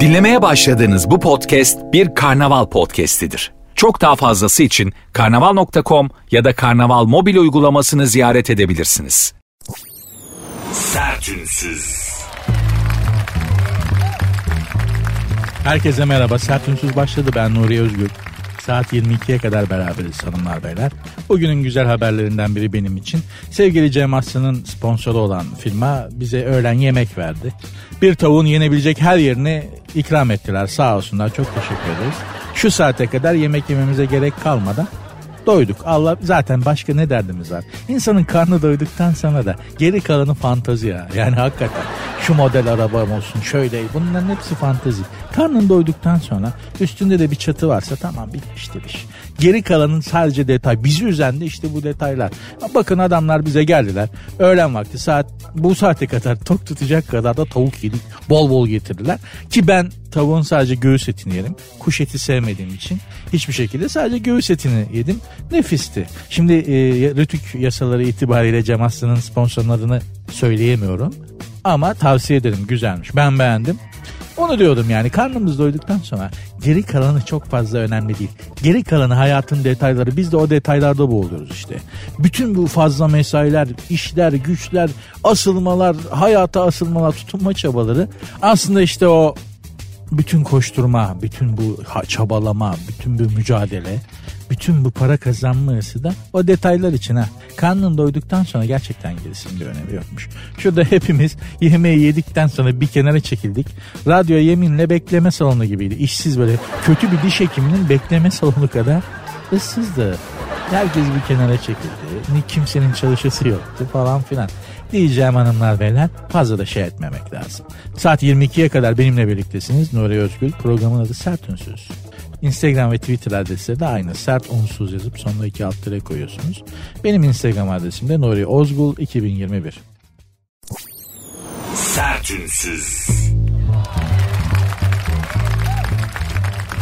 Dinlemeye başladığınız bu podcast bir karnaval podcastidir. Çok daha fazlası için karnaval.com ya da karnaval mobil uygulamasını ziyaret edebilirsiniz. Sertünsüz. Herkese merhaba. Sert Ünsüz başladı. Ben Nuri Özgür. Saat 22'ye kadar beraberiz hanımlar beyler. Bugünün güzel haberlerinden biri benim için. Sevgili Cem Aslı'nın sponsoru olan firma bize öğlen yemek verdi. Bir tavuğun yenebilecek her yerini ikram ettiler sağ olsunlar çok teşekkür ederiz. Şu saate kadar yemek yememize gerek kalmadan doyduk. Allah zaten başka ne derdimiz var? İnsanın karnı doyduktan sonra da geri kalanı fantazi ya. Yani hakikaten şu model arabam olsun şöyle bunların hepsi fantazi. Karnın doyduktan sonra üstünde de bir çatı varsa tamam bitmiştir iş. Geri kalanın sadece detay. Bizi üzen de işte bu detaylar. Bakın adamlar bize geldiler. Öğlen vakti saat bu saate kadar tok tutacak kadar da tavuk yedik. Bol bol getirdiler. Ki ben tavuğun sadece göğüs etini yerim. Kuş eti sevmediğim için hiçbir şekilde sadece göğüs etini yedim. Nefisti. Şimdi e, Rütük yasaları itibariyle Cem Aslı'nın sponsorlarını söyleyemiyorum. Ama tavsiye ederim güzelmiş. Ben beğendim. Onu diyordum yani karnımız doyduktan sonra geri kalanı çok fazla önemli değil. Geri kalanı hayatın detayları biz de o detaylarda boğuluyoruz işte. Bütün bu fazla mesailer, işler, güçler, asılmalar, hayata asılmalar, tutunma çabaları aslında işte o bütün koşturma, bütün bu çabalama, bütün bu mücadele, bütün bu para kazanma hırsı da o detaylar için ha. Karnın doyduktan sonra gerçekten gerisinin bir önemi yokmuş. Şurada hepimiz yemeği yedikten sonra bir kenara çekildik. Radyo yeminle bekleme salonu gibiydi. İşsiz böyle kötü bir diş hekiminin bekleme salonu kadar ıssızdı. Herkes bir kenara çekildi. Ni kimsenin çalışası yoktu falan filan. Diyeceğim hanımlar beyler fazla da şey etmemek lazım. Saat 22'ye kadar benimle birliktesiniz. Nuri Özgül programın adı Sert Ünsüz. Instagram ve Twitter adresi de aynı. Sert unsuz yazıp sonuna iki alt tere koyuyorsunuz. Benim Instagram adresim de Nuri Ozgul 2021. Sertünsüz.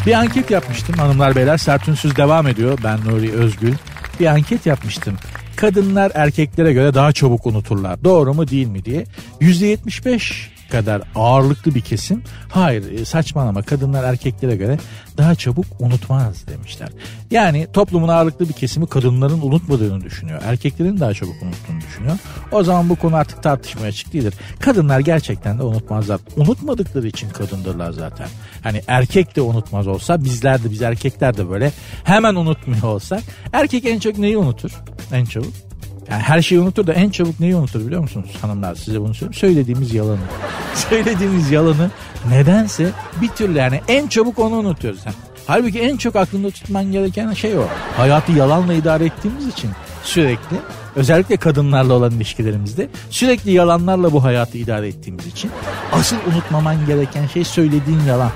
Bir anket yapmıştım hanımlar beyler. Sertünsüz devam ediyor. Ben Nuri Özgül. Bir anket yapmıştım. Kadınlar erkeklere göre daha çabuk unuturlar. Doğru mu değil mi diye. %75 kadar ağırlıklı bir kesim hayır e, saçmalama kadınlar erkeklere göre daha çabuk unutmaz demişler. Yani toplumun ağırlıklı bir kesimi kadınların unutmadığını düşünüyor. Erkeklerin daha çabuk unuttuğunu düşünüyor. O zaman bu konu artık tartışmaya açık değildir. Kadınlar gerçekten de unutmazlar. Unutmadıkları için kadındırlar zaten. Hani erkek de unutmaz olsa bizler de biz erkekler de böyle hemen unutmuyor olsak erkek en çok neyi unutur? En çabuk yani her şeyi unutur da en çabuk neyi unutur biliyor musunuz hanımlar size bunu söyleyeyim. Söylediğimiz yalanı. Söylediğimiz yalanı nedense bir türlü yani en çabuk onu unutuyoruz. Yani. Halbuki en çok aklında tutman gereken şey o. Hayatı yalanla idare ettiğimiz için sürekli özellikle kadınlarla olan ilişkilerimizde sürekli yalanlarla bu hayatı idare ettiğimiz için asıl unutmaman gereken şey söylediğin yalan.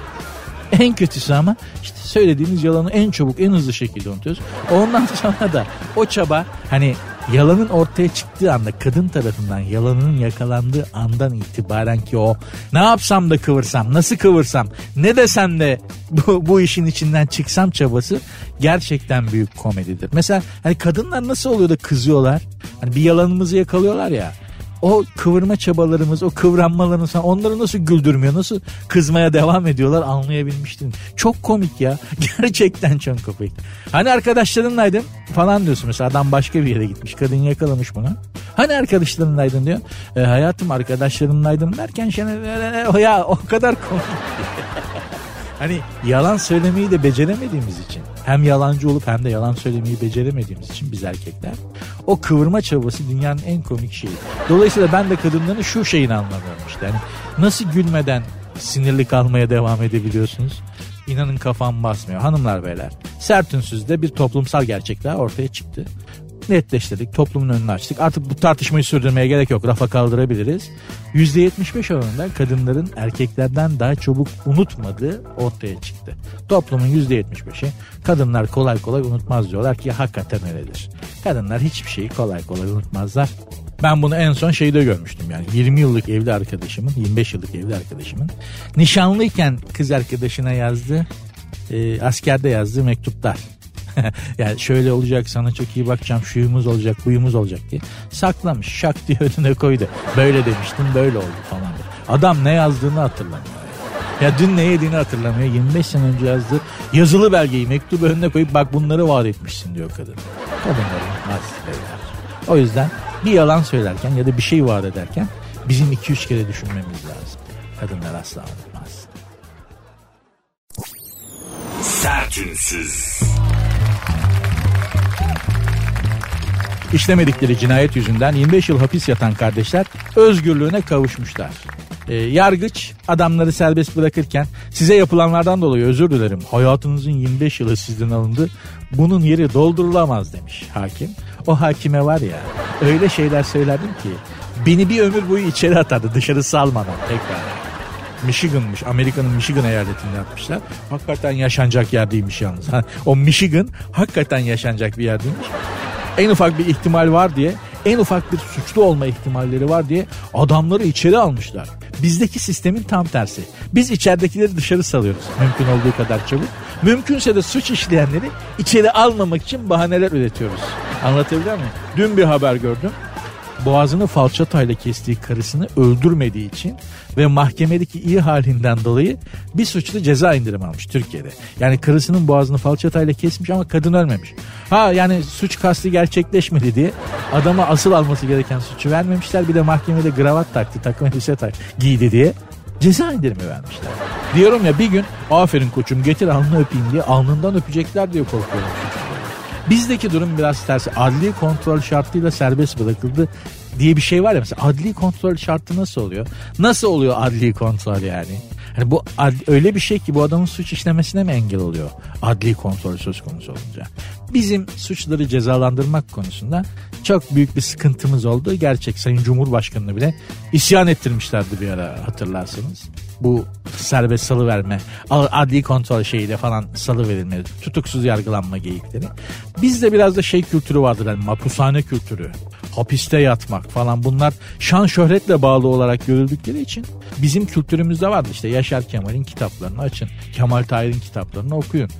En kötüsü ama işte söylediğimiz yalanı en çabuk en hızlı şekilde unutuyoruz. Ondan sonra da o çaba hani yalanın ortaya çıktığı anda kadın tarafından yalanın yakalandığı andan itibaren ki o ne yapsam da kıvırsam nasıl kıvırsam ne desem de bu, bu işin içinden çıksam çabası gerçekten büyük komedidir. Mesela hani kadınlar nasıl oluyor da kızıyorlar hani bir yalanımızı yakalıyorlar ya o kıvırma çabalarımız, o kıvranmalarımız onları nasıl güldürmüyor, nasıl kızmaya devam ediyorlar anlayabilmiştim. Çok komik ya. Gerçekten çok komik. Hani arkadaşlarınlaydın falan diyorsun mesela adam başka bir yere gitmiş. Kadın yakalamış bunu. Hani arkadaşlarınlaydın diyor. E, hayatım arkadaşlarımlaydım derken şene ya o kadar komik. hani yalan söylemeyi de beceremediğimiz için hem yalancı olup hem de yalan söylemeyi beceremediğimiz için biz erkekler o kıvırma çabası dünyanın en komik şeyi. Dolayısıyla ben de kadınların şu şeyini anlamıyorum işte. Yani nasıl gülmeden sinirli kalmaya devam edebiliyorsunuz? İnanın kafam basmıyor. Hanımlar beyler sert bir toplumsal gerçekler ortaya çıktı netleştirdik. Toplumun önünü açtık. Artık bu tartışmayı sürdürmeye gerek yok. Rafa kaldırabiliriz. %75 oranında kadınların erkeklerden daha çabuk unutmadığı ortaya çıktı. Toplumun %75'i kadınlar kolay kolay unutmaz diyorlar ki hakikaten öyledir. Kadınlar hiçbir şeyi kolay kolay unutmazlar. Ben bunu en son şeyde görmüştüm yani 20 yıllık evli arkadaşımın 25 yıllık evli arkadaşımın nişanlıyken kız arkadaşına yazdığı e, askerde yazdığı mektuplar. yani şöyle olacak sana çok iyi bakacağım şuyumuz olacak buyumuz olacak diye saklamış şak diye önüne koydu. Böyle demiştim böyle oldu falan. Adam ne yazdığını hatırlamıyor. Ya dün ne yediğini hatırlamıyor. 25 sene önce yazdı. Yazılı belgeyi mektubu önüne koyup bak bunları vaat etmişsin diyor kadın. Kadınların nasipleri. O yüzden bir yalan söylerken ya da bir şey vaat ederken bizim 2-3 kere düşünmemiz lazım. Kadınlar asla unutmaz. Sertünsüz. İşlemedikleri cinayet yüzünden 25 yıl hapis yatan kardeşler özgürlüğüne kavuşmuşlar. Ee, yargıç adamları serbest bırakırken size yapılanlardan dolayı özür dilerim. Hayatınızın 25 yılı sizden alındı. Bunun yeri doldurulamaz demiş hakim. O hakime var ya öyle şeyler söylerdim ki beni bir ömür boyu içeri atardı dışarı salmadan tekrar. Michigan'mış. Amerika'nın Michigan eyaletinde yapmışlar. Hakikaten yaşanacak yer değilmiş yalnız. O Michigan hakikaten yaşanacak bir yer değilmiş. En ufak bir ihtimal var diye, en ufak bir suçlu olma ihtimalleri var diye adamları içeri almışlar. Bizdeki sistemin tam tersi. Biz içeridekileri dışarı salıyoruz mümkün olduğu kadar çabuk. Mümkünse de suç işleyenleri içeri almamak için bahaneler üretiyoruz. Anlatabiliyor muyum? Dün bir haber gördüm boğazını falçatayla kestiği karısını öldürmediği için ve mahkemedeki iyi halinden dolayı bir suçlu ceza indirimi almış Türkiye'de. Yani karısının boğazını falçatayla kesmiş ama kadın ölmemiş. Ha yani suç kasti gerçekleşmedi diye adama asıl alması gereken suçu vermemişler. Bir de mahkemede gravat taktı, takım elbise tak, giydi diye ceza indirimi vermişler. Diyorum ya bir gün aferin koçum getir alnını öpeyim diye alnından öpecekler diye korkuyorum. Bizdeki durum biraz tersi. Adli kontrol şartıyla serbest bırakıldı diye bir şey var ya mesela adli kontrol şartı nasıl oluyor? Nasıl oluyor adli kontrol yani? Hani bu adli, öyle bir şey ki bu adamın suç işlemesine mi engel oluyor? Adli kontrol söz konusu olunca. Bizim suçları cezalandırmak konusunda çok büyük bir sıkıntımız oldu. Gerçek Sayın Cumhurbaşkanı'nı bile isyan ettirmişlerdi bir ara hatırlarsınız bu serbest salı verme, adli kontrol şeyiyle falan salı verilmeli. Tutuksuz yargılanma geyikleri. Bizde biraz da şey kültürü vardır yani mapushane kültürü. Hapiste yatmak falan bunlar şan şöhretle bağlı olarak görüldükleri için bizim kültürümüzde vardı. işte Yaşar Kemal'in kitaplarını açın. Kemal Tahir'in kitaplarını okuyun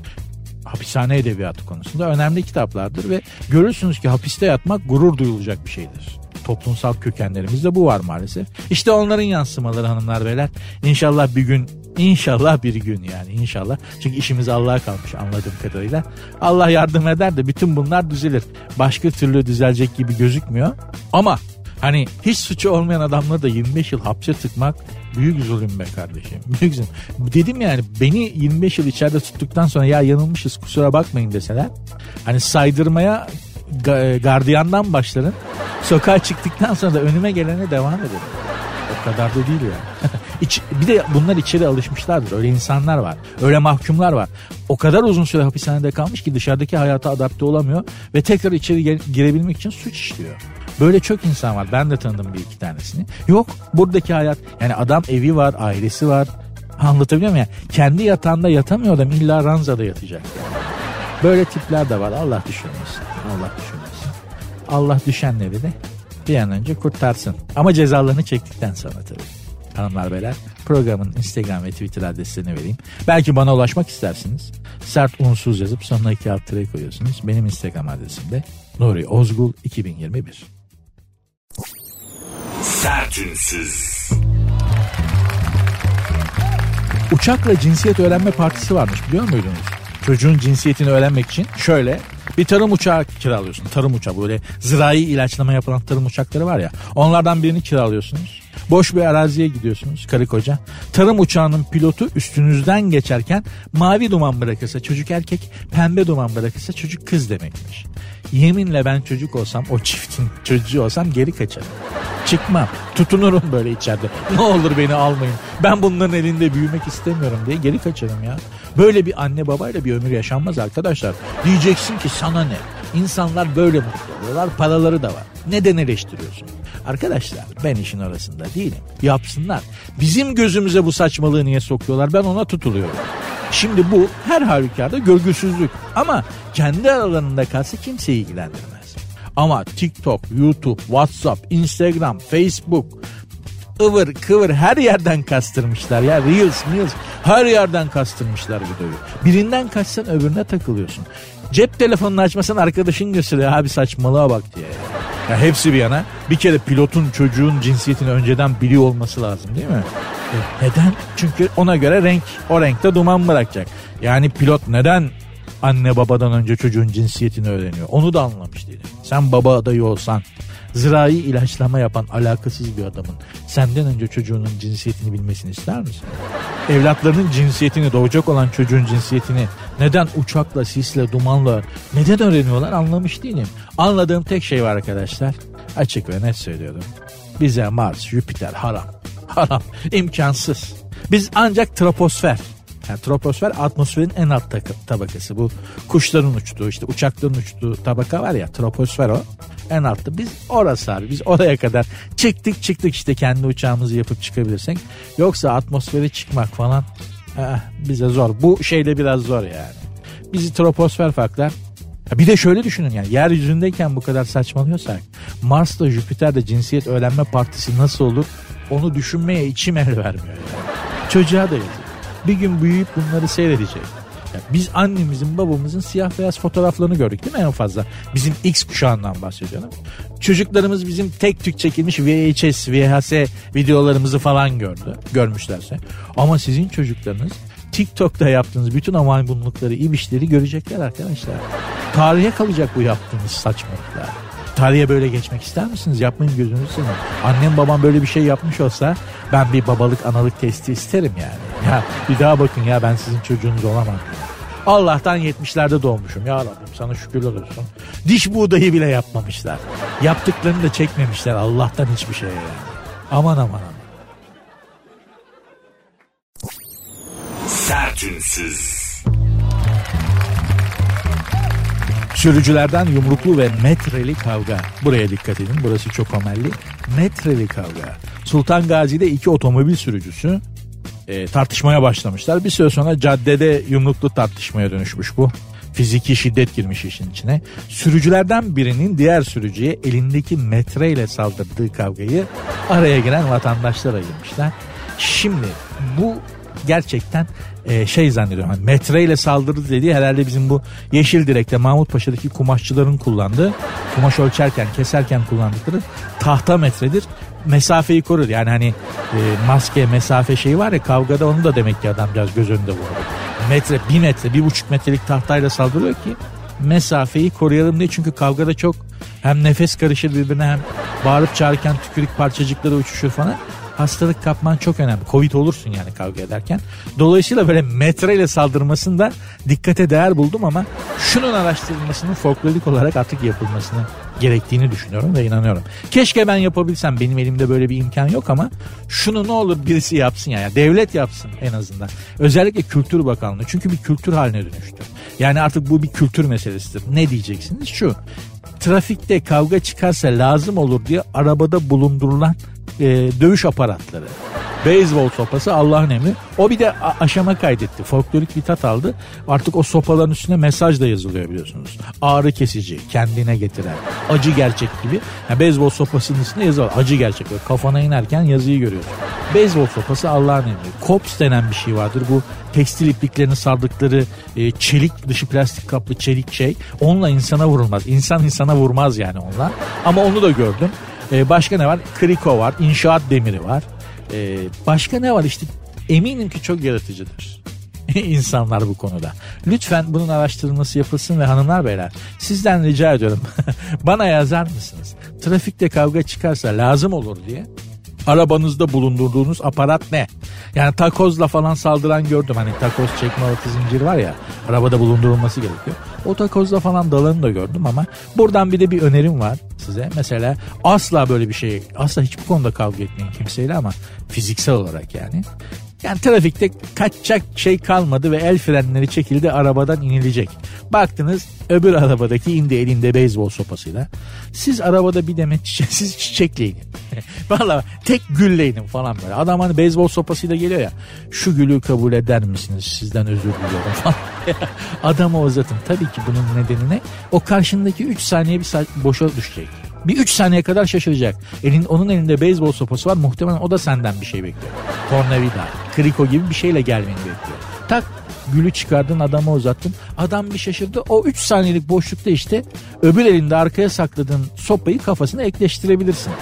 hapishane edebiyatı konusunda önemli kitaplardır ve görürsünüz ki hapiste yatmak gurur duyulacak bir şeydir toplumsal kökenlerimizde bu var maalesef. İşte onların yansımaları hanımlar beyler. İnşallah bir gün İnşallah bir gün yani inşallah. Çünkü işimiz Allah'a kalmış anladığım kadarıyla. Allah yardım eder de bütün bunlar düzelir. Başka türlü düzelecek gibi gözükmüyor. Ama hani hiç suçu olmayan adamları da 25 yıl hapse tıkmak büyük zulüm be kardeşim. Büyük zulüm. Dedim yani beni 25 yıl içeride tuttuktan sonra ya yanılmışız kusura bakmayın deseler. Hani saydırmaya gardiyandan başlarım. Sokağa çıktıktan sonra da önüme gelene devam ederim. O kadar da değil yani. İç, bir de bunlar içeri alışmışlardır. Öyle insanlar var. Öyle mahkumlar var. O kadar uzun süre hapishanede kalmış ki dışarıdaki hayata adapte olamıyor ve tekrar içeri girebilmek için suç işliyor. Böyle çok insan var. Ben de tanıdım bir iki tanesini. Yok buradaki hayat yani adam evi var, ailesi var. Anlatabiliyor muyum? Yani kendi yatağında yatamıyor adam illa ranzada yatacak. Böyle tipler de var. Allah düşünmesin. Allah düşünmesin. Allah düşenleri de bir an önce kurtarsın. Ama cezalarını çektikten sonra tabii. Hanımlar beyler programın Instagram ve Twitter adreslerini vereyim. Belki bana ulaşmak istersiniz. Sert unsuz yazıp sonuna iki alt tere koyuyorsunuz. Benim Instagram adresim de Nuri Ozgul 2021. Sertünsüz. Uçakla cinsiyet öğrenme partisi varmış biliyor muydunuz? Çocuğun cinsiyetini öğrenmek için şöyle bir tarım uçağı kiralıyorsun. Tarım uçağı böyle zirai ilaçlama yapılan tarım uçakları var ya. Onlardan birini kiralıyorsunuz. Boş bir araziye gidiyorsunuz karı koca. Tarım uçağının pilotu üstünüzden geçerken mavi duman bırakırsa çocuk erkek, pembe duman bırakırsa çocuk kız demekmiş. Yeminle ben çocuk olsam o çiftin çocuğu olsam geri kaçarım. Çıkmam. Tutunurum böyle içeride. Ne olur beni almayın. Ben bunların elinde büyümek istemiyorum diye geri kaçarım ya. Böyle bir anne babayla bir ömür yaşanmaz arkadaşlar. Diyeceksin ki sana ne? İnsanlar böyle mutlu oluyorlar. Paraları da var. Neden eleştiriyorsun? Arkadaşlar ben işin arasında değilim. Yapsınlar. Bizim gözümüze bu saçmalığı niye sokuyorlar? Ben ona tutuluyorum. Şimdi bu her halükarda görgüsüzlük. Ama kendi aralarında kalsa kimseyi ilgilendirmez. Ama TikTok, YouTube, WhatsApp, Instagram, Facebook, ıvır kıvır her yerden kastırmışlar ya. Reels, Reels her yerden kastırmışlar videoyu. Birinden kaçsan öbürüne takılıyorsun. Cep telefonunu açmasan arkadaşın gösteriyor abi saçmalığa bak diye. Ya hepsi bir yana bir kere pilotun çocuğun cinsiyetini önceden biliyor olması lazım değil mi? E, neden? Çünkü ona göre renk o renkte duman bırakacak. Yani pilot neden anne babadan önce çocuğun cinsiyetini öğreniyor? Onu da anlamış değilim. Sen baba adayı olsan zirai ilaçlama yapan alakasız bir adamın senden önce çocuğunun cinsiyetini bilmesini ister misin? Evlatlarının cinsiyetini doğacak olan çocuğun cinsiyetini neden uçakla, sisle, dumanla neden öğreniyorlar anlamış değilim. Anladığım tek şey var arkadaşlar. Açık ve net söylüyorum. Bize Mars, Jüpiter haram. Haram. imkansız. Biz ancak troposfer yani troposfer atmosferin en alt tabakası. Bu kuşların uçtuğu işte uçakların uçtuğu tabaka var ya troposfer o. En altta. Biz orası abi. Biz oraya kadar çıktık çıktık işte kendi uçağımızı yapıp çıkabilirsek. Yoksa atmosfere çıkmak falan eh, bize zor. Bu şeyle biraz zor yani. Bizi troposfer farklar bir de şöyle düşünün yani yeryüzündeyken bu kadar saçmalıyorsak Mars'ta Jüpiter'de cinsiyet öğrenme partisi nasıl olur onu düşünmeye içim el vermiyor yani. Çocuğa da yazık. Bir gün büyüyüp bunları seyredecek. Yani biz annemizin babamızın siyah beyaz fotoğraflarını gördük değil mi en fazla? Bizim X kuşağından bahsediyorum. Çocuklarımız bizim tek tük çekilmiş VHS, VHS videolarımızı falan gördü. Görmüşlerse. Ama sizin çocuklarınız TikTok'ta yaptığınız bütün o maymunlukları, ibişleri görecekler arkadaşlar. Tarihe kalacak bu yaptığınız saçmalıklar. Tarihe böyle geçmek ister misiniz? Yapmayın gözünüzü seveyim. Annem babam böyle bir şey yapmış olsa ben bir babalık analık testi isterim yani. Ya bir daha bakın ya ben sizin çocuğunuz olamam. Allah'tan 70'lerde doğmuşum. Ya Rabbim sana şükürler olsun. Diş buğdayı bile yapmamışlar. Yaptıklarını da çekmemişler. Allah'tan hiçbir şey yani. Aman aman aman. Sertünsüz. Sürücülerden yumruklu ve metreli kavga. Buraya dikkat edin burası çok amelli. Metreli kavga. Sultan Gazi'de iki otomobil sürücüsü e, tartışmaya başlamışlar. Bir süre sonra caddede yumruklu tartışmaya dönüşmüş bu. Fiziki şiddet girmiş işin içine. Sürücülerden birinin diğer sürücüye elindeki metreyle saldırdığı kavgayı araya giren vatandaşlar ayırmışlar. Şimdi bu gerçekten e, şey zannediyorum. Hani metreyle saldırdı dediği herhalde bizim bu Yeşil Direk'te Mahmut Paşa'daki kumaşçıların kullandığı kumaş ölçerken keserken kullandıkları tahta metredir. Mesafeyi korur. Yani hani e, maske mesafe şeyi var ya kavgada onu da demek ki adamcağız göz önünde vurdu. Metre bir metre bir buçuk metrelik tahtayla saldırıyor ki mesafeyi koruyalım diye. Çünkü kavgada çok hem nefes karışır birbirine hem bağırıp çağırırken tükürük parçacıkları uçuşur falan hastalık kapman çok önemli. Covid olursun yani kavga ederken. Dolayısıyla böyle metreyle saldırmasında dikkate değer buldum ama şunun araştırılmasının folklorik olarak artık yapılmasını gerektiğini düşünüyorum ve inanıyorum. Keşke ben yapabilsem benim elimde böyle bir imkan yok ama şunu ne olur birisi yapsın ya, yani devlet yapsın en azından. Özellikle Kültür Bakanlığı çünkü bir kültür haline dönüştü. Yani artık bu bir kültür meselesidir. Ne diyeceksiniz? Şu trafikte kavga çıkarsa lazım olur diye arabada bulundurulan e, dövüş aparatları. Beyzbol sopası Allah'ın emri. O bir de aşama kaydetti. Folklorik bir tat aldı. Artık o sopaların üstüne mesaj da yazılıyor biliyorsunuz. Ağrı kesici, kendine getiren, acı gerçek gibi. Yani beyzbol sopasının üstünde yazı var. Acı gerçek. Böyle kafana inerken yazıyı görüyorsun. Beyzbol sopası Allah'ın emri. Kops denen bir şey vardır. Bu tekstil ipliklerini sardıkları e, çelik dışı plastik kaplı çelik şey. Onunla insana vurulmaz. İnsan insana vurmaz yani onunla. Ama onu da gördüm. E, başka ne var? Kriko var, inşaat demiri var. E, başka ne var işte eminim ki çok yaratıcıdır insanlar bu konuda. Lütfen bunun araştırılması yapılsın ve hanımlar beyler sizden rica ediyorum bana yazar mısınız? Trafikte kavga çıkarsa lazım olur diye arabanızda bulundurduğunuz aparat ne? Yani takozla falan saldıran gördüm. Hani takoz çekme alatı zincir var ya arabada bulundurulması gerekiyor. O takozla falan dalanı da gördüm ama buradan bir de bir önerim var size. Mesela asla böyle bir şey asla hiçbir konuda kavga etmeyin kimseyle ama fiziksel olarak yani. Yani trafikte kaçacak şey kalmadı ve el frenleri çekildi arabadan inilecek. Baktınız öbür arabadaki indi elinde beyzbol sopasıyla. Siz arabada bir demet çiçek, siz çiçekleyin. Valla tek gülleyin falan böyle. Adam hani beyzbol sopasıyla geliyor ya. Şu gülü kabul eder misiniz? Sizden özür diliyorum falan. Adamı uzatın. Tabii ki bunun nedeni ne? O karşındaki 3 saniye bir boşa düşecek. Bir 3 saniye kadar şaşıracak. Elin, onun elinde beyzbol sopası var. Muhtemelen o da senden bir şey bekliyor. Tornavida, kriko gibi bir şeyle gelmeni bekliyor. Tak Gülü çıkardın adama uzattın. Adam bir şaşırdı. O 3 saniyelik boşlukta işte öbür elinde arkaya sakladığın sopayı kafasına ekleştirebilirsin.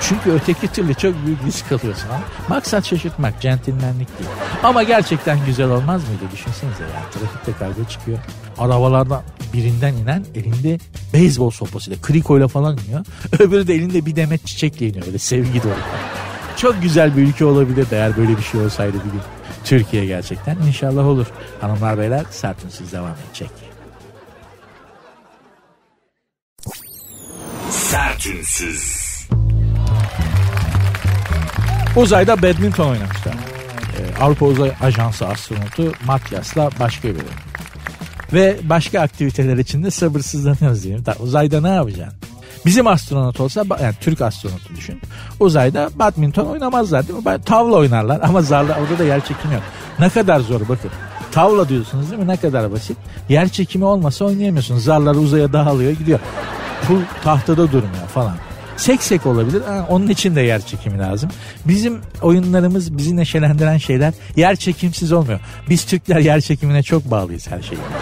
Çünkü öteki türlü çok büyük risk alıyorsun. Ha? Maksat şaşırtmak, centilmenlik değil. Ama gerçekten güzel olmaz mıydı? Düşünsenize yani trafikte kavga çıkıyor. Arabalardan birinden inen elinde beyzbol sopasıyla, krikoyla falan iniyor. Öbürü de elinde bir demet çiçekle iniyor böyle sevgi dolu. Çok güzel bir ülke olabilir eğer böyle bir şey olsaydı bir gün. Türkiye gerçekten inşallah olur. Hanımlar beyler sert unsuz devam edecek. Sertünsüz. Uzayda badminton oynamışlar. Ee, Avrupa Uzay Ajansı astronotu Matyas'la başka biri. Ve başka aktiviteler için de sabırsızlanıyoruz diyeyim. Da, uzayda ne yapacaksın? Bizim astronot olsa yani Türk astronotu düşün. Uzayda badminton oynamazlar değil mi? Tavla oynarlar ama zarla orada da yer çekimi yok. Ne kadar zor bakın. Tavla diyorsunuz değil mi? Ne kadar basit. Yer çekimi olmasa oynayamıyorsunuz. Zarlar uzaya dağılıyor gidiyor. Bu tahtada durmuyor falan. Seksek olabilir. Ha, onun için de yer çekimi lazım. Bizim oyunlarımız bizi neşelendiren şeyler yer çekimsiz olmuyor. Biz Türkler yer çekimine çok bağlıyız her şeyimizde.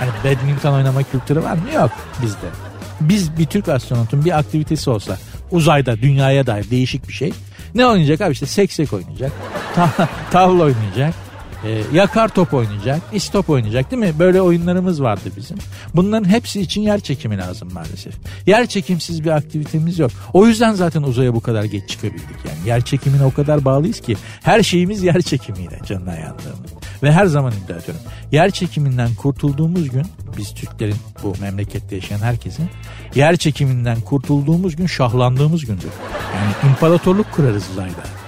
Hani badminton oynama kültürü var mı? Yok bizde. Biz bir Türk astronotun bir aktivitesi olsa uzayda dünyaya dair değişik bir şey. Ne oynayacak abi işte seksek oynayacak. Ta tavla oynayacak e, yakar top oynayacak, istop oynayacak değil mi? Böyle oyunlarımız vardı bizim. Bunların hepsi için yer çekimi lazım maalesef. Yer çekimsiz bir aktivitemiz yok. O yüzden zaten uzaya bu kadar geç çıkabildik yani. Yer çekimine o kadar bağlıyız ki her şeyimiz yer çekimiyle canına yandığımız. Ve her zaman iddia ediyorum. Yer çekiminden kurtulduğumuz gün biz Türklerin bu memlekette yaşayan herkesin yer çekiminden kurtulduğumuz gün şahlandığımız gündür. Yani imparatorluk kurarız uzayda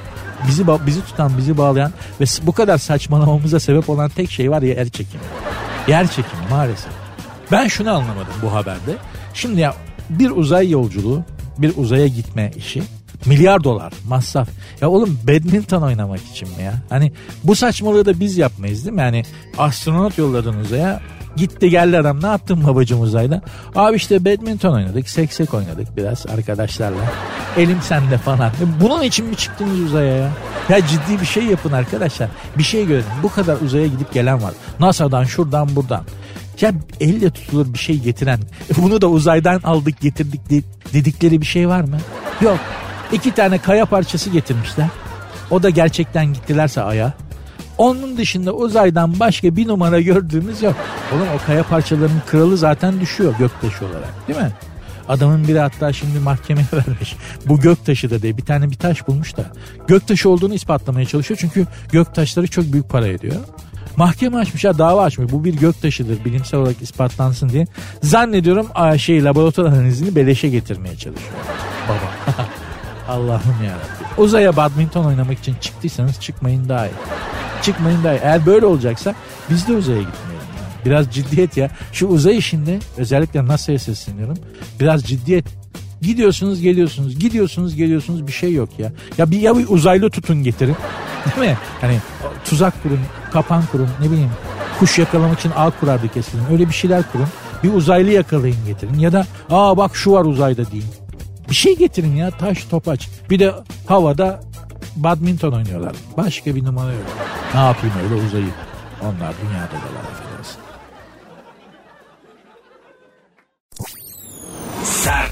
bizi bizi tutan, bizi bağlayan ve bu kadar saçmalamamıza sebep olan tek şey var ya yer çekimi. Yer çekimi maalesef. Ben şunu anlamadım bu haberde. Şimdi ya bir uzay yolculuğu, bir uzaya gitme işi milyar dolar masraf. Ya oğlum badminton oynamak için mi ya? Hani bu saçmalığı da biz yapmayız değil mi? Yani astronot yolladın uzaya Gitti geldi adam ne yaptın babacım uzayda? Abi işte badminton oynadık, seksek oynadık biraz arkadaşlarla. Elim sende falan. E, bunun için mi çıktınız uzaya ya? Ya ciddi bir şey yapın arkadaşlar. Bir şey görün. Bu kadar uzaya gidip gelen var. NASA'dan şuradan buradan. Ya elle tutulur bir şey getiren, bunu da uzaydan aldık getirdik dedikleri bir şey var mı? Yok. İki tane kaya parçası getirmişler. O da gerçekten gittilerse Ay'a. Onun dışında uzaydan başka bir numara gördüğümüz yok. Oğlum o kaya parçalarının kralı zaten düşüyor göktaşı olarak değil mi? Adamın biri hatta şimdi mahkemeye vermiş. Bu göktaşı da diye bir tane bir taş bulmuş da. Göktaşı olduğunu ispatlamaya çalışıyor. Çünkü göktaşları çok büyük para ediyor. Mahkeme açmış ya dava açmış. Bu bir göktaşıdır bilimsel olarak ispatlansın diye. Zannediyorum şey laboratuvar analizini beleşe getirmeye çalışıyor. Baba. Allah'ım ya. Uzaya badminton oynamak için çıktıysanız çıkmayın daha iyi. Çıkmayın daha iyi. Eğer böyle olacaksa biz de uzaya gitmeyelim. Biraz ciddiyet ya. Şu uzay işinde özellikle NASA'ya sesleniyorum. Biraz ciddiyet. Gidiyorsunuz geliyorsunuz gidiyorsunuz geliyorsunuz bir şey yok ya. Ya bir ya bir uzaylı tutun getirin. Değil mi? Hani tuzak kurun, kapan kurun, ne bileyim kuş yakalamak için ağ kurardı kesin. Öyle bir şeyler kurun. Bir uzaylı yakalayın getirin. Ya da aa bak şu var uzayda deyin. Bir şey getirin ya taş topaç. Bir de havada badminton oynuyorlar. Başka bir numara yok. Ne yapayım öyle uzayıp. Onlar dünyada da var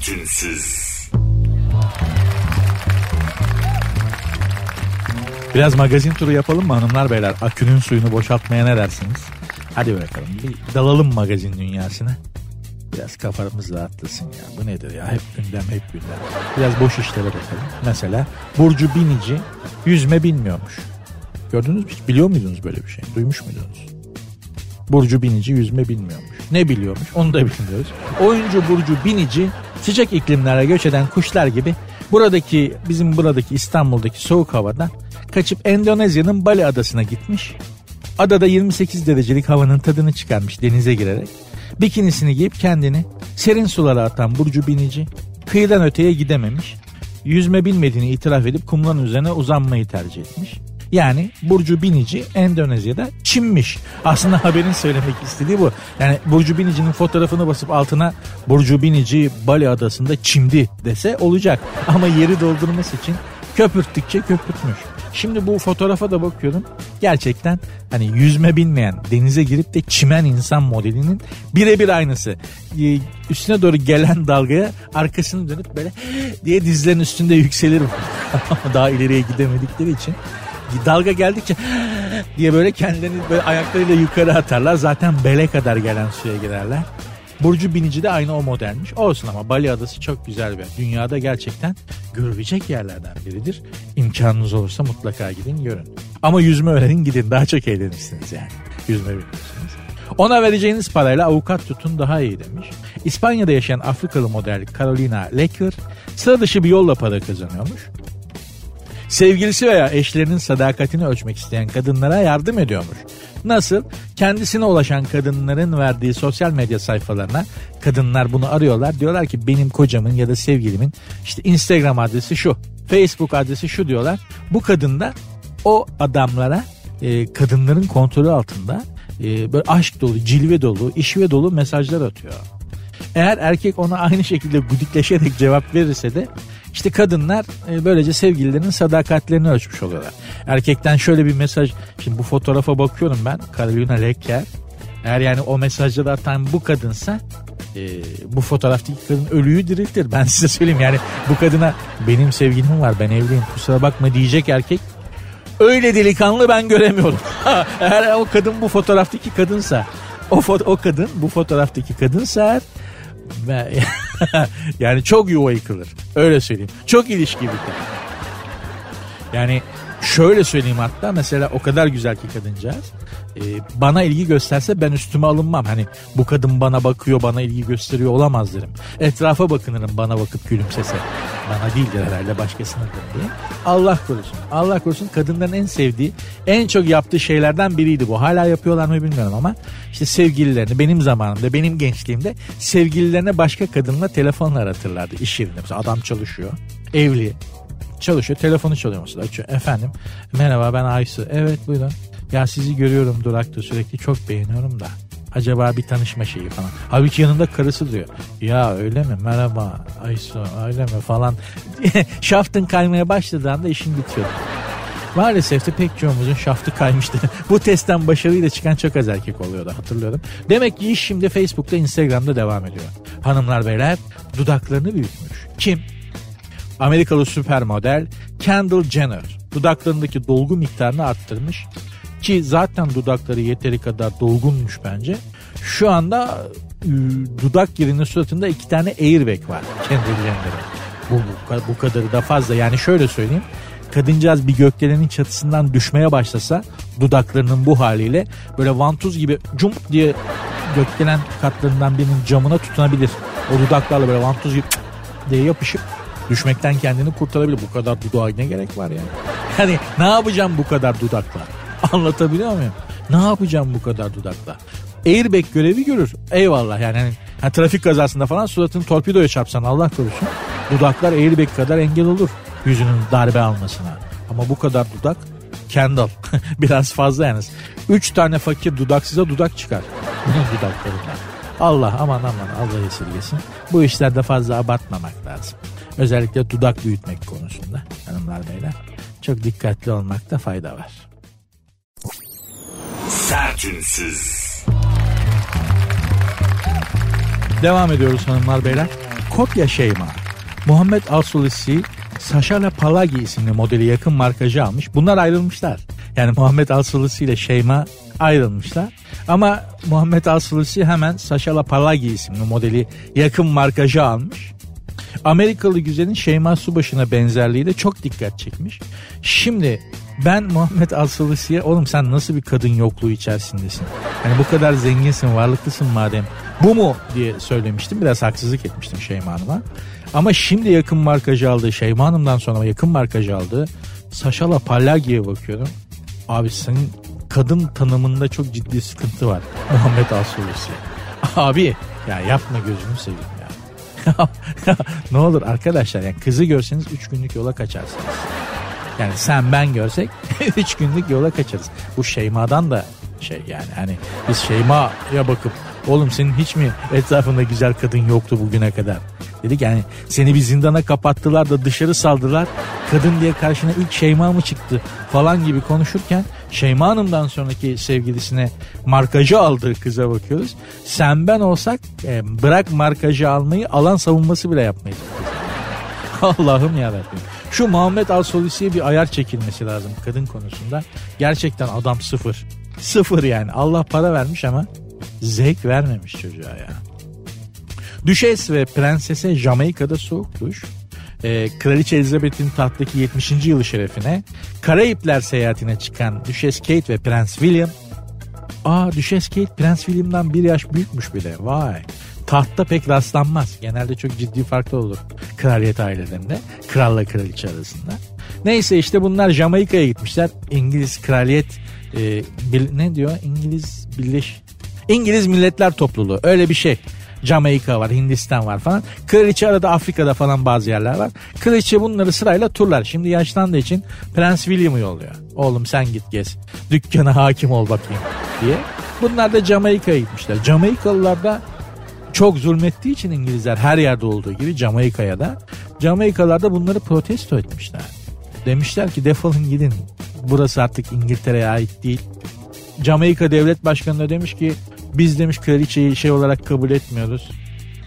Sertünsüz. Biraz magazin turu yapalım mı hanımlar beyler? Akünün suyunu boşaltmaya ne dersiniz? Hadi bakalım bir dalalım magazin dünyasına. Biraz kafamız rahatlasın ya. Bu nedir ya? Hep gündem hep gündem. Biraz boş işlere bakalım. Mesela Burcu Binici yüzme bilmiyormuş. Gördünüz mü? Biliyor muydunuz böyle bir şey? Duymuş muydunuz? Burcu Binici yüzme bilmiyormuş. Ne biliyormuş? Onu da bilmiyoruz. Oyuncu Burcu Binici sıcak iklimlere göç eden kuşlar gibi buradaki bizim buradaki İstanbul'daki soğuk havadan kaçıp Endonezya'nın Bali adasına gitmiş. Adada 28 derecelik havanın tadını çıkarmış denize girerek. Bikinisini giyip kendini serin sulara atan Burcu Binici kıyıdan öteye gidememiş. Yüzme bilmediğini itiraf edip kumların üzerine uzanmayı tercih etmiş. Yani Burcu Binici Endonezya'da çimmiş. Aslında haberin söylemek istediği bu. Yani Burcu Binici'nin fotoğrafını basıp altına Burcu Binici Bali adasında çimdi dese olacak. Ama yeri doldurması için Köpürttükçe köpürtmüş. Şimdi bu fotoğrafa da bakıyorum. Gerçekten hani yüzme bilmeyen, denize girip de çimen insan modelinin birebir aynısı. Ee, üstüne doğru gelen dalgaya arkasını dönüp böyle diye dizlerin üstünde yükselir. Daha ileriye gidemedikleri için. Dalga geldikçe diye böyle kendilerini böyle ayaklarıyla yukarı atarlar. Zaten bele kadar gelen suya girerler. Burcu Binici de aynı o modelmiş. Olsun ama Bali Adası çok güzel bir. Dünyada gerçekten görülecek yerlerden biridir. İmkanınız olursa mutlaka gidin görün. Ama yüzme öğrenin gidin daha çok eğlenirsiniz yani. Yüzme biliyorsunuz. Ona vereceğiniz parayla avukat tutun daha iyi demiş. İspanya'da yaşayan Afrikalı model Carolina Lecker sıra dışı bir yolla para kazanıyormuş. Sevgilisi veya eşlerinin sadakatini ölçmek isteyen kadınlara yardım ediyormuş. Nasıl? Kendisine ulaşan kadınların verdiği sosyal medya sayfalarına kadınlar bunu arıyorlar. Diyorlar ki benim kocamın ya da sevgilimin işte Instagram adresi şu, Facebook adresi şu diyorlar. Bu kadın da o adamlara e, kadınların kontrolü altında e, böyle aşk dolu, cilve dolu, işve dolu mesajlar atıyor. Eğer erkek ona aynı şekilde gudikleşerek cevap verirse de işte kadınlar e, böylece sevgililerinin sadakatlerini ölçmüş oluyorlar. Erkekten şöyle bir mesaj. Şimdi bu fotoğrafa bakıyorum ben. Carolina Lecker. Eğer yani o mesajda da atan bu kadınsa e, bu fotoğraftaki kadın ölüyü diriltir. Ben size söyleyeyim yani bu kadına benim sevgilim var ben evliyim kusura bakma diyecek erkek öyle delikanlı ben göremiyorum. eğer o kadın bu fotoğraftaki kadınsa o, fo- o kadın bu fotoğraftaki kadınsa eğer yani çok yuva yıkılır. Öyle söyleyeyim. Çok ilişki biter. Yani şöyle söyleyeyim hatta mesela o kadar güzel ki kadıncağız. Ee, bana ilgi gösterse ben üstüme alınmam. Hani bu kadın bana bakıyor bana ilgi gösteriyor olamaz derim. Etrafa bakınırım bana bakıp gülümsese. Bana değildir herhalde başkasınındır diye. Allah korusun. Allah korusun kadınların en sevdiği en çok yaptığı şeylerden biriydi bu. Hala yapıyorlar mı bilmiyorum ama işte sevgililerini benim zamanımda benim gençliğimde sevgililerine başka kadınla telefonla aratırlardı iş yerinde. Mesela adam çalışıyor evli çalışıyor telefonu çalıyor mesela açıyor. Efendim merhaba ben Aysu evet buyurun. Ya sizi görüyorum durakta sürekli çok beğeniyorum da. Acaba bir tanışma şeyi falan. Halbuki yanında karısı diyor. Ya öyle mi merhaba Aysu öyle mi falan. Şaftın kaymaya başladığı anda işin bitiyor. Maalesef de pek çoğumuzun şaftı kaymıştı. Bu testten başarıyla çıkan çok az erkek oluyordu hatırlıyorum. Demek ki iş şimdi Facebook'ta Instagram'da devam ediyor. Hanımlar beyler dudaklarını büyütmüş. Kim? Amerikalı süper model Kendall Jenner dudaklarındaki dolgu miktarını arttırmış. Ki zaten dudakları yeteri kadar dolgunmuş bence. Şu anda e, dudak yerinin suratında iki tane airbag var Kendall Jenner'ın. Bu, bu, bu kadarı da fazla. Yani şöyle söyleyeyim. Kadıncağız bir gökdelenin çatısından düşmeye başlasa dudaklarının bu haliyle böyle vantuz gibi cump diye gökdelen katlarından birinin camına tutunabilir. O dudaklarla böyle vantuz gibi diye yapışıp düşmekten kendini kurtarabilir. Bu kadar dudağa ne gerek var ya? Yani ne yapacağım bu kadar dudakla? Anlatabiliyor muyum? Ne yapacağım bu kadar dudakla? Airbag görevi görür. Eyvallah yani hani, hani trafik kazasında falan suratını torpidoya çarpsan Allah korusun. Dudaklar airbag kadar engel olur yüzünün darbe almasına. Ama bu kadar dudak Kendall. Biraz fazla yalnız. Üç tane fakir dudaksıza dudak çıkar. Bunun dudaklarından. Allah aman aman Allah esirgesin. Bu işlerde fazla abartmamak lazım. Özellikle dudak büyütmek konusunda hanımlar beyler. Çok dikkatli olmakta fayda var. Sertünsüz. Devam ediyoruz hanımlar beyler. Kopya Şeyma. Muhammed Alsulisi Saşala Palagi isimli modeli yakın markacı almış. Bunlar ayrılmışlar. Yani Muhammed Alsulisi ile Şeyma ayrılmışlar. Ama Muhammed Alsulisi hemen Saşala Palagi isimli modeli yakın markacı almış. Amerikalı güzelin Şeyma Subaşı'na benzerliği de çok dikkat çekmiş. Şimdi ben Muhammed Alsulisi'ye oğlum sen nasıl bir kadın yokluğu içerisindesin? Hani bu kadar zenginsin, varlıklısın madem. Bu mu diye söylemiştim. Biraz haksızlık etmiştim Şeyma Hanım'a. Ama şimdi yakın markacı aldığı Şeyma Hanım'dan sonra yakın markacı aldığı Saşala Pallagi'ye bakıyorum. Abi senin kadın tanımında çok ciddi sıkıntı var. Muhammed Alsulisi. Abi ya yapma gözünü seveyim. ne olur arkadaşlar yani kızı görseniz 3 günlük yola kaçarsınız. Yani sen ben görsek 3 günlük yola kaçarız. Bu Şeyma'dan da şey yani. Hani biz Şeyma'ya bakıp oğlum senin hiç mi etrafında güzel kadın yoktu bugüne kadar? Dedik yani seni bir zindana kapattılar da dışarı saldılar. Kadın diye karşına ilk Şeyma mı çıktı falan gibi konuşurken Şeyma Hanım'dan sonraki sevgilisine markajı aldığı kıza bakıyoruz. Sen ben olsak e, bırak markajı almayı alan savunması bile yapmayız. Allah'ım yarabbim. Şu Muhammed Al-Solisi'ye bir ayar çekilmesi lazım kadın konusunda. Gerçekten adam sıfır. Sıfır yani. Allah para vermiş ama zevk vermemiş çocuğa ya. Düşes ve prensese Jamaika'da soğuk duş. Ee, Kraliçe Elizabeth'in tahttaki 70. yılı şerefine Karayipler seyahatine çıkan Düşes Kate ve Prens William Aa Düşes Kate Prens William'dan bir yaş büyükmüş bile. Vay. Tahtta pek rastlanmaz. Genelde çok ciddi farklı olur kraliyet ailelerinde. Kralla kraliçe arasında. Neyse işte bunlar Jamaika'ya gitmişler. İngiliz kraliyet e, bil, ne diyor? İngiliz birleş İngiliz Milletler Topluluğu öyle bir şey. Jamaika var, Hindistan var falan. Kraliçe arada Afrika'da falan bazı yerler var. Kraliçe bunları sırayla turlar. Şimdi yaşlandığı için Prens William'ı yolluyor. Oğlum sen git gez. Dükkana hakim ol bakayım diye. Bunlar da Jamaika'ya gitmişler. Jamaikalılar da çok zulmettiği için İngilizler her yerde olduğu gibi Jamaika'ya da Jamaikalılar da bunları protesto etmişler. Demişler ki defolun gidin. Burası artık İngiltere'ye ait değil. Jamaika devlet başkanı da demiş ki biz demiş kraliçeyi şey olarak kabul etmiyoruz.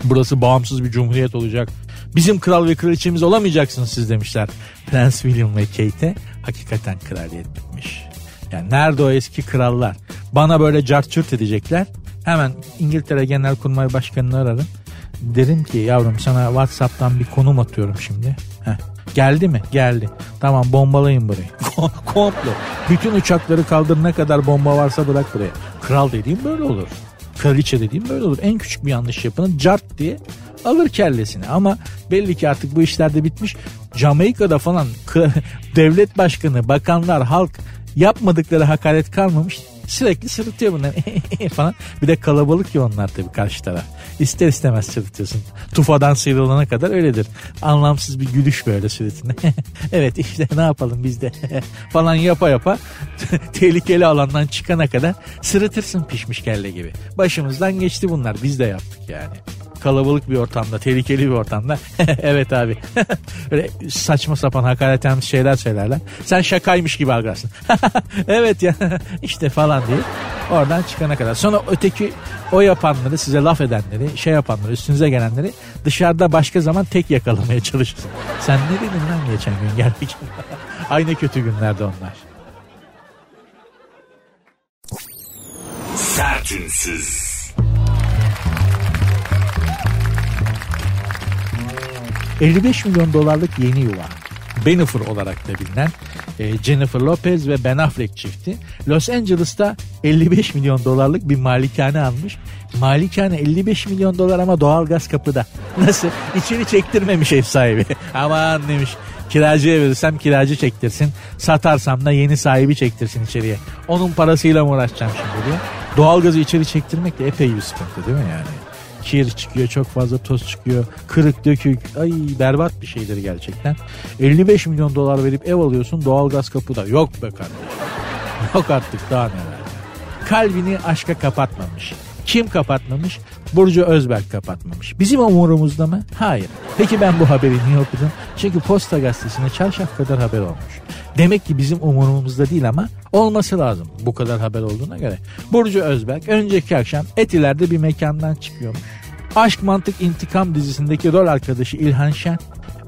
Burası bağımsız bir cumhuriyet olacak. Bizim kral ve kraliçemiz olamayacaksınız siz demişler. Prens William ve Kate'e hakikaten kraliyet bitmiş. Yani nerede o eski krallar? Bana böyle cart edecekler. Hemen İngiltere Genelkurmay Başkanı'nı ararım. Derim ki yavrum sana Whatsapp'tan bir konum atıyorum şimdi. Heh. Geldi mi? Geldi. Tamam bombalayın burayı. Komple. Bütün uçakları kaldır ne kadar bomba varsa bırak buraya. Kral dediğim böyle olur. Kraliçe dediğim böyle olur. En küçük bir yanlış yapının cart diye alır kellesini. Ama belli ki artık bu işler de bitmiş. Jamaika'da falan devlet başkanı, bakanlar, halk yapmadıkları hakaret kalmamış. Sürekli sırıtıyor bunlar falan. Bir de kalabalık ya onlar tabii karşı taraf. İster istemez sırıtıyorsun. Tufadan sıyrılana kadar öyledir. Anlamsız bir gülüş böyle suratında. evet işte ne yapalım biz de falan yapa yapa tehlikeli alandan çıkana kadar sırıtırsın pişmiş kelle gibi. Başımızdan geçti bunlar biz de yaptık yani kalabalık bir ortamda, tehlikeli bir ortamda. evet abi. Öyle saçma sapan hakaretlenmiş şeyler söylerler. Sen şakaymış gibi algılarsın. evet ya işte falan diye oradan çıkana kadar. Sonra öteki o yapanları size laf edenleri şey yapanları üstünüze gelenleri dışarıda başka zaman tek yakalamaya çalışırsın. Sen ne dedin lan geçen gün geldik. Aynı kötü günlerde onlar. Sertünsüz. 55 milyon dolarlık yeni yuva. Bennifer olarak da bilinen e, Jennifer Lopez ve Ben Affleck çifti Los Angeles'ta 55 milyon dolarlık bir malikane almış. Malikane 55 milyon dolar ama doğalgaz kapıda. Nasıl? İçini çektirmemiş ev sahibi. Aman demiş kiracıya verirsem kiracı çektirsin. Satarsam da yeni sahibi çektirsin içeriye. Onun parasıyla mı uğraşacağım şimdi diye. Doğalgazı içeri çektirmek de epey bir sıkıntı değil mi yani? Kir çıkıyor çok fazla toz çıkıyor kırık dökük ay berbat bir şeydir gerçekten. 55 milyon dolar verip ev alıyorsun doğalgaz kapıda yok be kardeşim. Yok artık daha neler. Kalbini aşka kapatmamış kim kapatmamış? Burcu Özberk kapatmamış. Bizim umurumuzda mı? Hayır. Peki ben bu haberi niye okudum? Çünkü Posta Gazetesi'ne çarşaf kadar haber olmuş. Demek ki bizim umurumuzda değil ama olması lazım bu kadar haber olduğuna göre. Burcu Özberk önceki akşam Etiler'de bir mekandan çıkıyormuş. Aşk Mantık İntikam dizisindeki rol arkadaşı İlhan Şen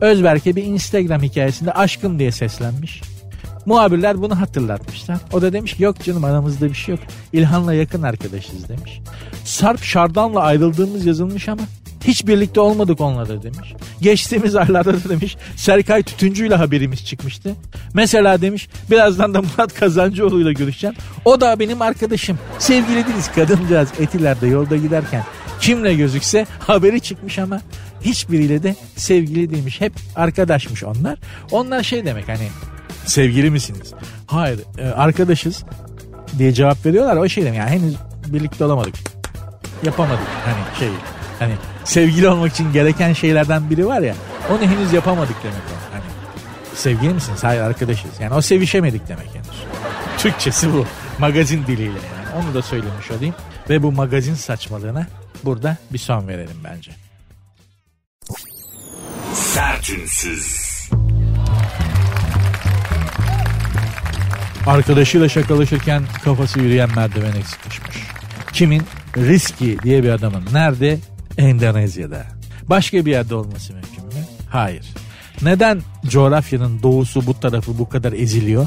Özberk'e bir Instagram hikayesinde aşkım diye seslenmiş. Muhabirler bunu hatırlatmışlar. O da demiş ki yok canım aramızda bir şey yok. İlhan'la yakın arkadaşız demiş. Sarp Şardan'la ayrıldığımız yazılmış ama hiç birlikte olmadık onlarla demiş. Geçtiğimiz aylarda da demiş Serkay Tütüncü'yle haberimiz çıkmıştı. Mesela demiş birazdan da Murat Kazancıoğlu'yla görüşeceğim. O da benim arkadaşım. Sevgili değiliz kadıncağız Etiler'de yolda giderken. Kimle gözükse haberi çıkmış ama hiçbiriyle de sevgili değilmiş. Hep arkadaşmış onlar. Onlar şey demek hani sevgili misiniz? Hayır e, arkadaşız diye cevap veriyorlar. O şey yani henüz birlikte olamadık. Yapamadık hani şey hani sevgili olmak için gereken şeylerden biri var ya onu henüz yapamadık demek o. Hani sevgili misiniz? Hayır arkadaşız. Yani o sevişemedik demek henüz. Türkçesi bu. Magazin diliyle yani. Onu da söylemiş olayım. Ve bu magazin saçmalığına burada bir son verelim bence. Sertünsüz. Arkadaşıyla şakalaşırken kafası yürüyen merdivene sıkışmış. Kimin? Riski diye bir adamın. Nerede? Endonezya'da. Başka bir yerde olması mümkün mü? Hayır. Neden coğrafyanın doğusu bu tarafı bu kadar eziliyor?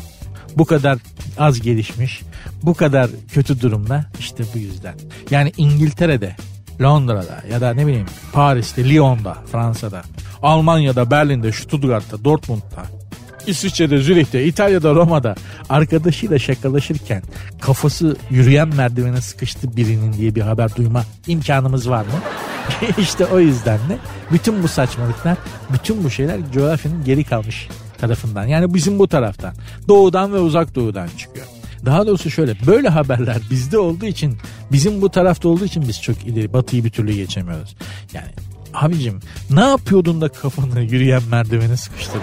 Bu kadar az gelişmiş, bu kadar kötü durumda işte bu yüzden. Yani İngiltere'de, Londra'da ya da ne bileyim Paris'te, Lyon'da, Fransa'da, Almanya'da, Berlin'de, Stuttgart'ta, Dortmund'da, İsviçre'de, Zürih'te, İtalya'da, Roma'da arkadaşıyla şakalaşırken kafası yürüyen merdivene sıkıştı birinin diye bir haber duyma imkanımız var mı? İşte o yüzden de bütün bu saçmalıklar, bütün bu şeyler coğrafyanın geri kalmış tarafından. Yani bizim bu taraftan. Doğudan ve uzak doğudan çıkıyor. Daha doğrusu şöyle böyle haberler bizde olduğu için bizim bu tarafta olduğu için biz çok ileri batıyı bir türlü geçemiyoruz. Yani abicim ne yapıyordun da kafanı yürüyen merdivene sıkıştırdın?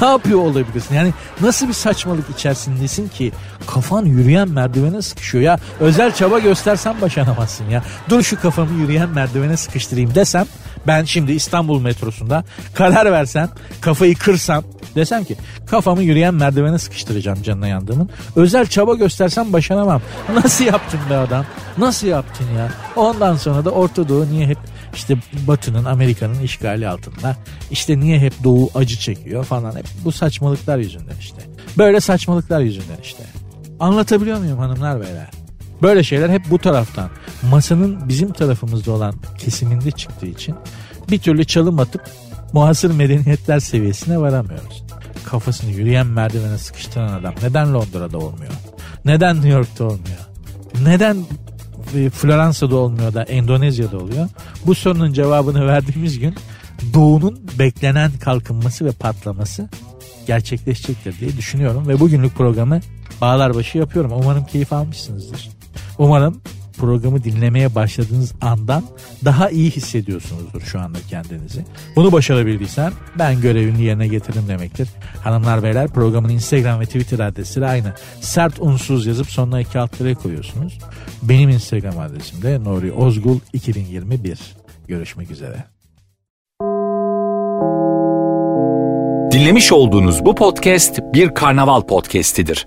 Ne yapıyor olabilirsin? Yani nasıl bir saçmalık içerisindesin ki kafan yürüyen merdivene sıkışıyor ya. Özel çaba göstersen başaramazsın ya. Dur şu kafamı yürüyen merdivene sıkıştırayım desem ben şimdi İstanbul metrosunda karar versem kafayı kırsam desem ki kafamı yürüyen merdivene sıkıştıracağım canına yandığımın. Özel çaba göstersem başaramam. Nasıl yaptın be adam? Nasıl yaptın ya? Ondan sonra da Orta Doğu niye hep işte Batı'nın Amerika'nın işgali altında. İşte niye hep Doğu acı çekiyor falan. Hep bu saçmalıklar yüzünden işte. Böyle saçmalıklar yüzünden işte. Anlatabiliyor muyum hanımlar beyler? Böyle şeyler hep bu taraftan. Masanın bizim tarafımızda olan kesiminde çıktığı için bir türlü çalım atıp muhasır medeniyetler seviyesine varamıyoruz. Kafasını yürüyen merdivene sıkıştıran adam neden Londra'da olmuyor? Neden New York'ta olmuyor? Neden e, Floransa'da olmuyor da Endonezya'da oluyor. Bu sorunun cevabını verdiğimiz gün doğunun beklenen kalkınması ve patlaması gerçekleşecektir diye düşünüyorum. Ve bugünlük programı Bağlarbaşı yapıyorum. Umarım keyif almışsınızdır. Umarım programı dinlemeye başladığınız andan daha iyi hissediyorsunuzdur şu anda kendinizi. Bunu başarabildiysem ben görevini yerine getirdim demektir. Hanımlar beyler programın Instagram ve Twitter adresleri aynı. Sert unsuz yazıp sonuna iki alt koyuyorsunuz. Benim Instagram adresim de Nuri Ozgul 2021. Görüşmek üzere. Dinlemiş olduğunuz bu podcast bir karnaval podcastidir.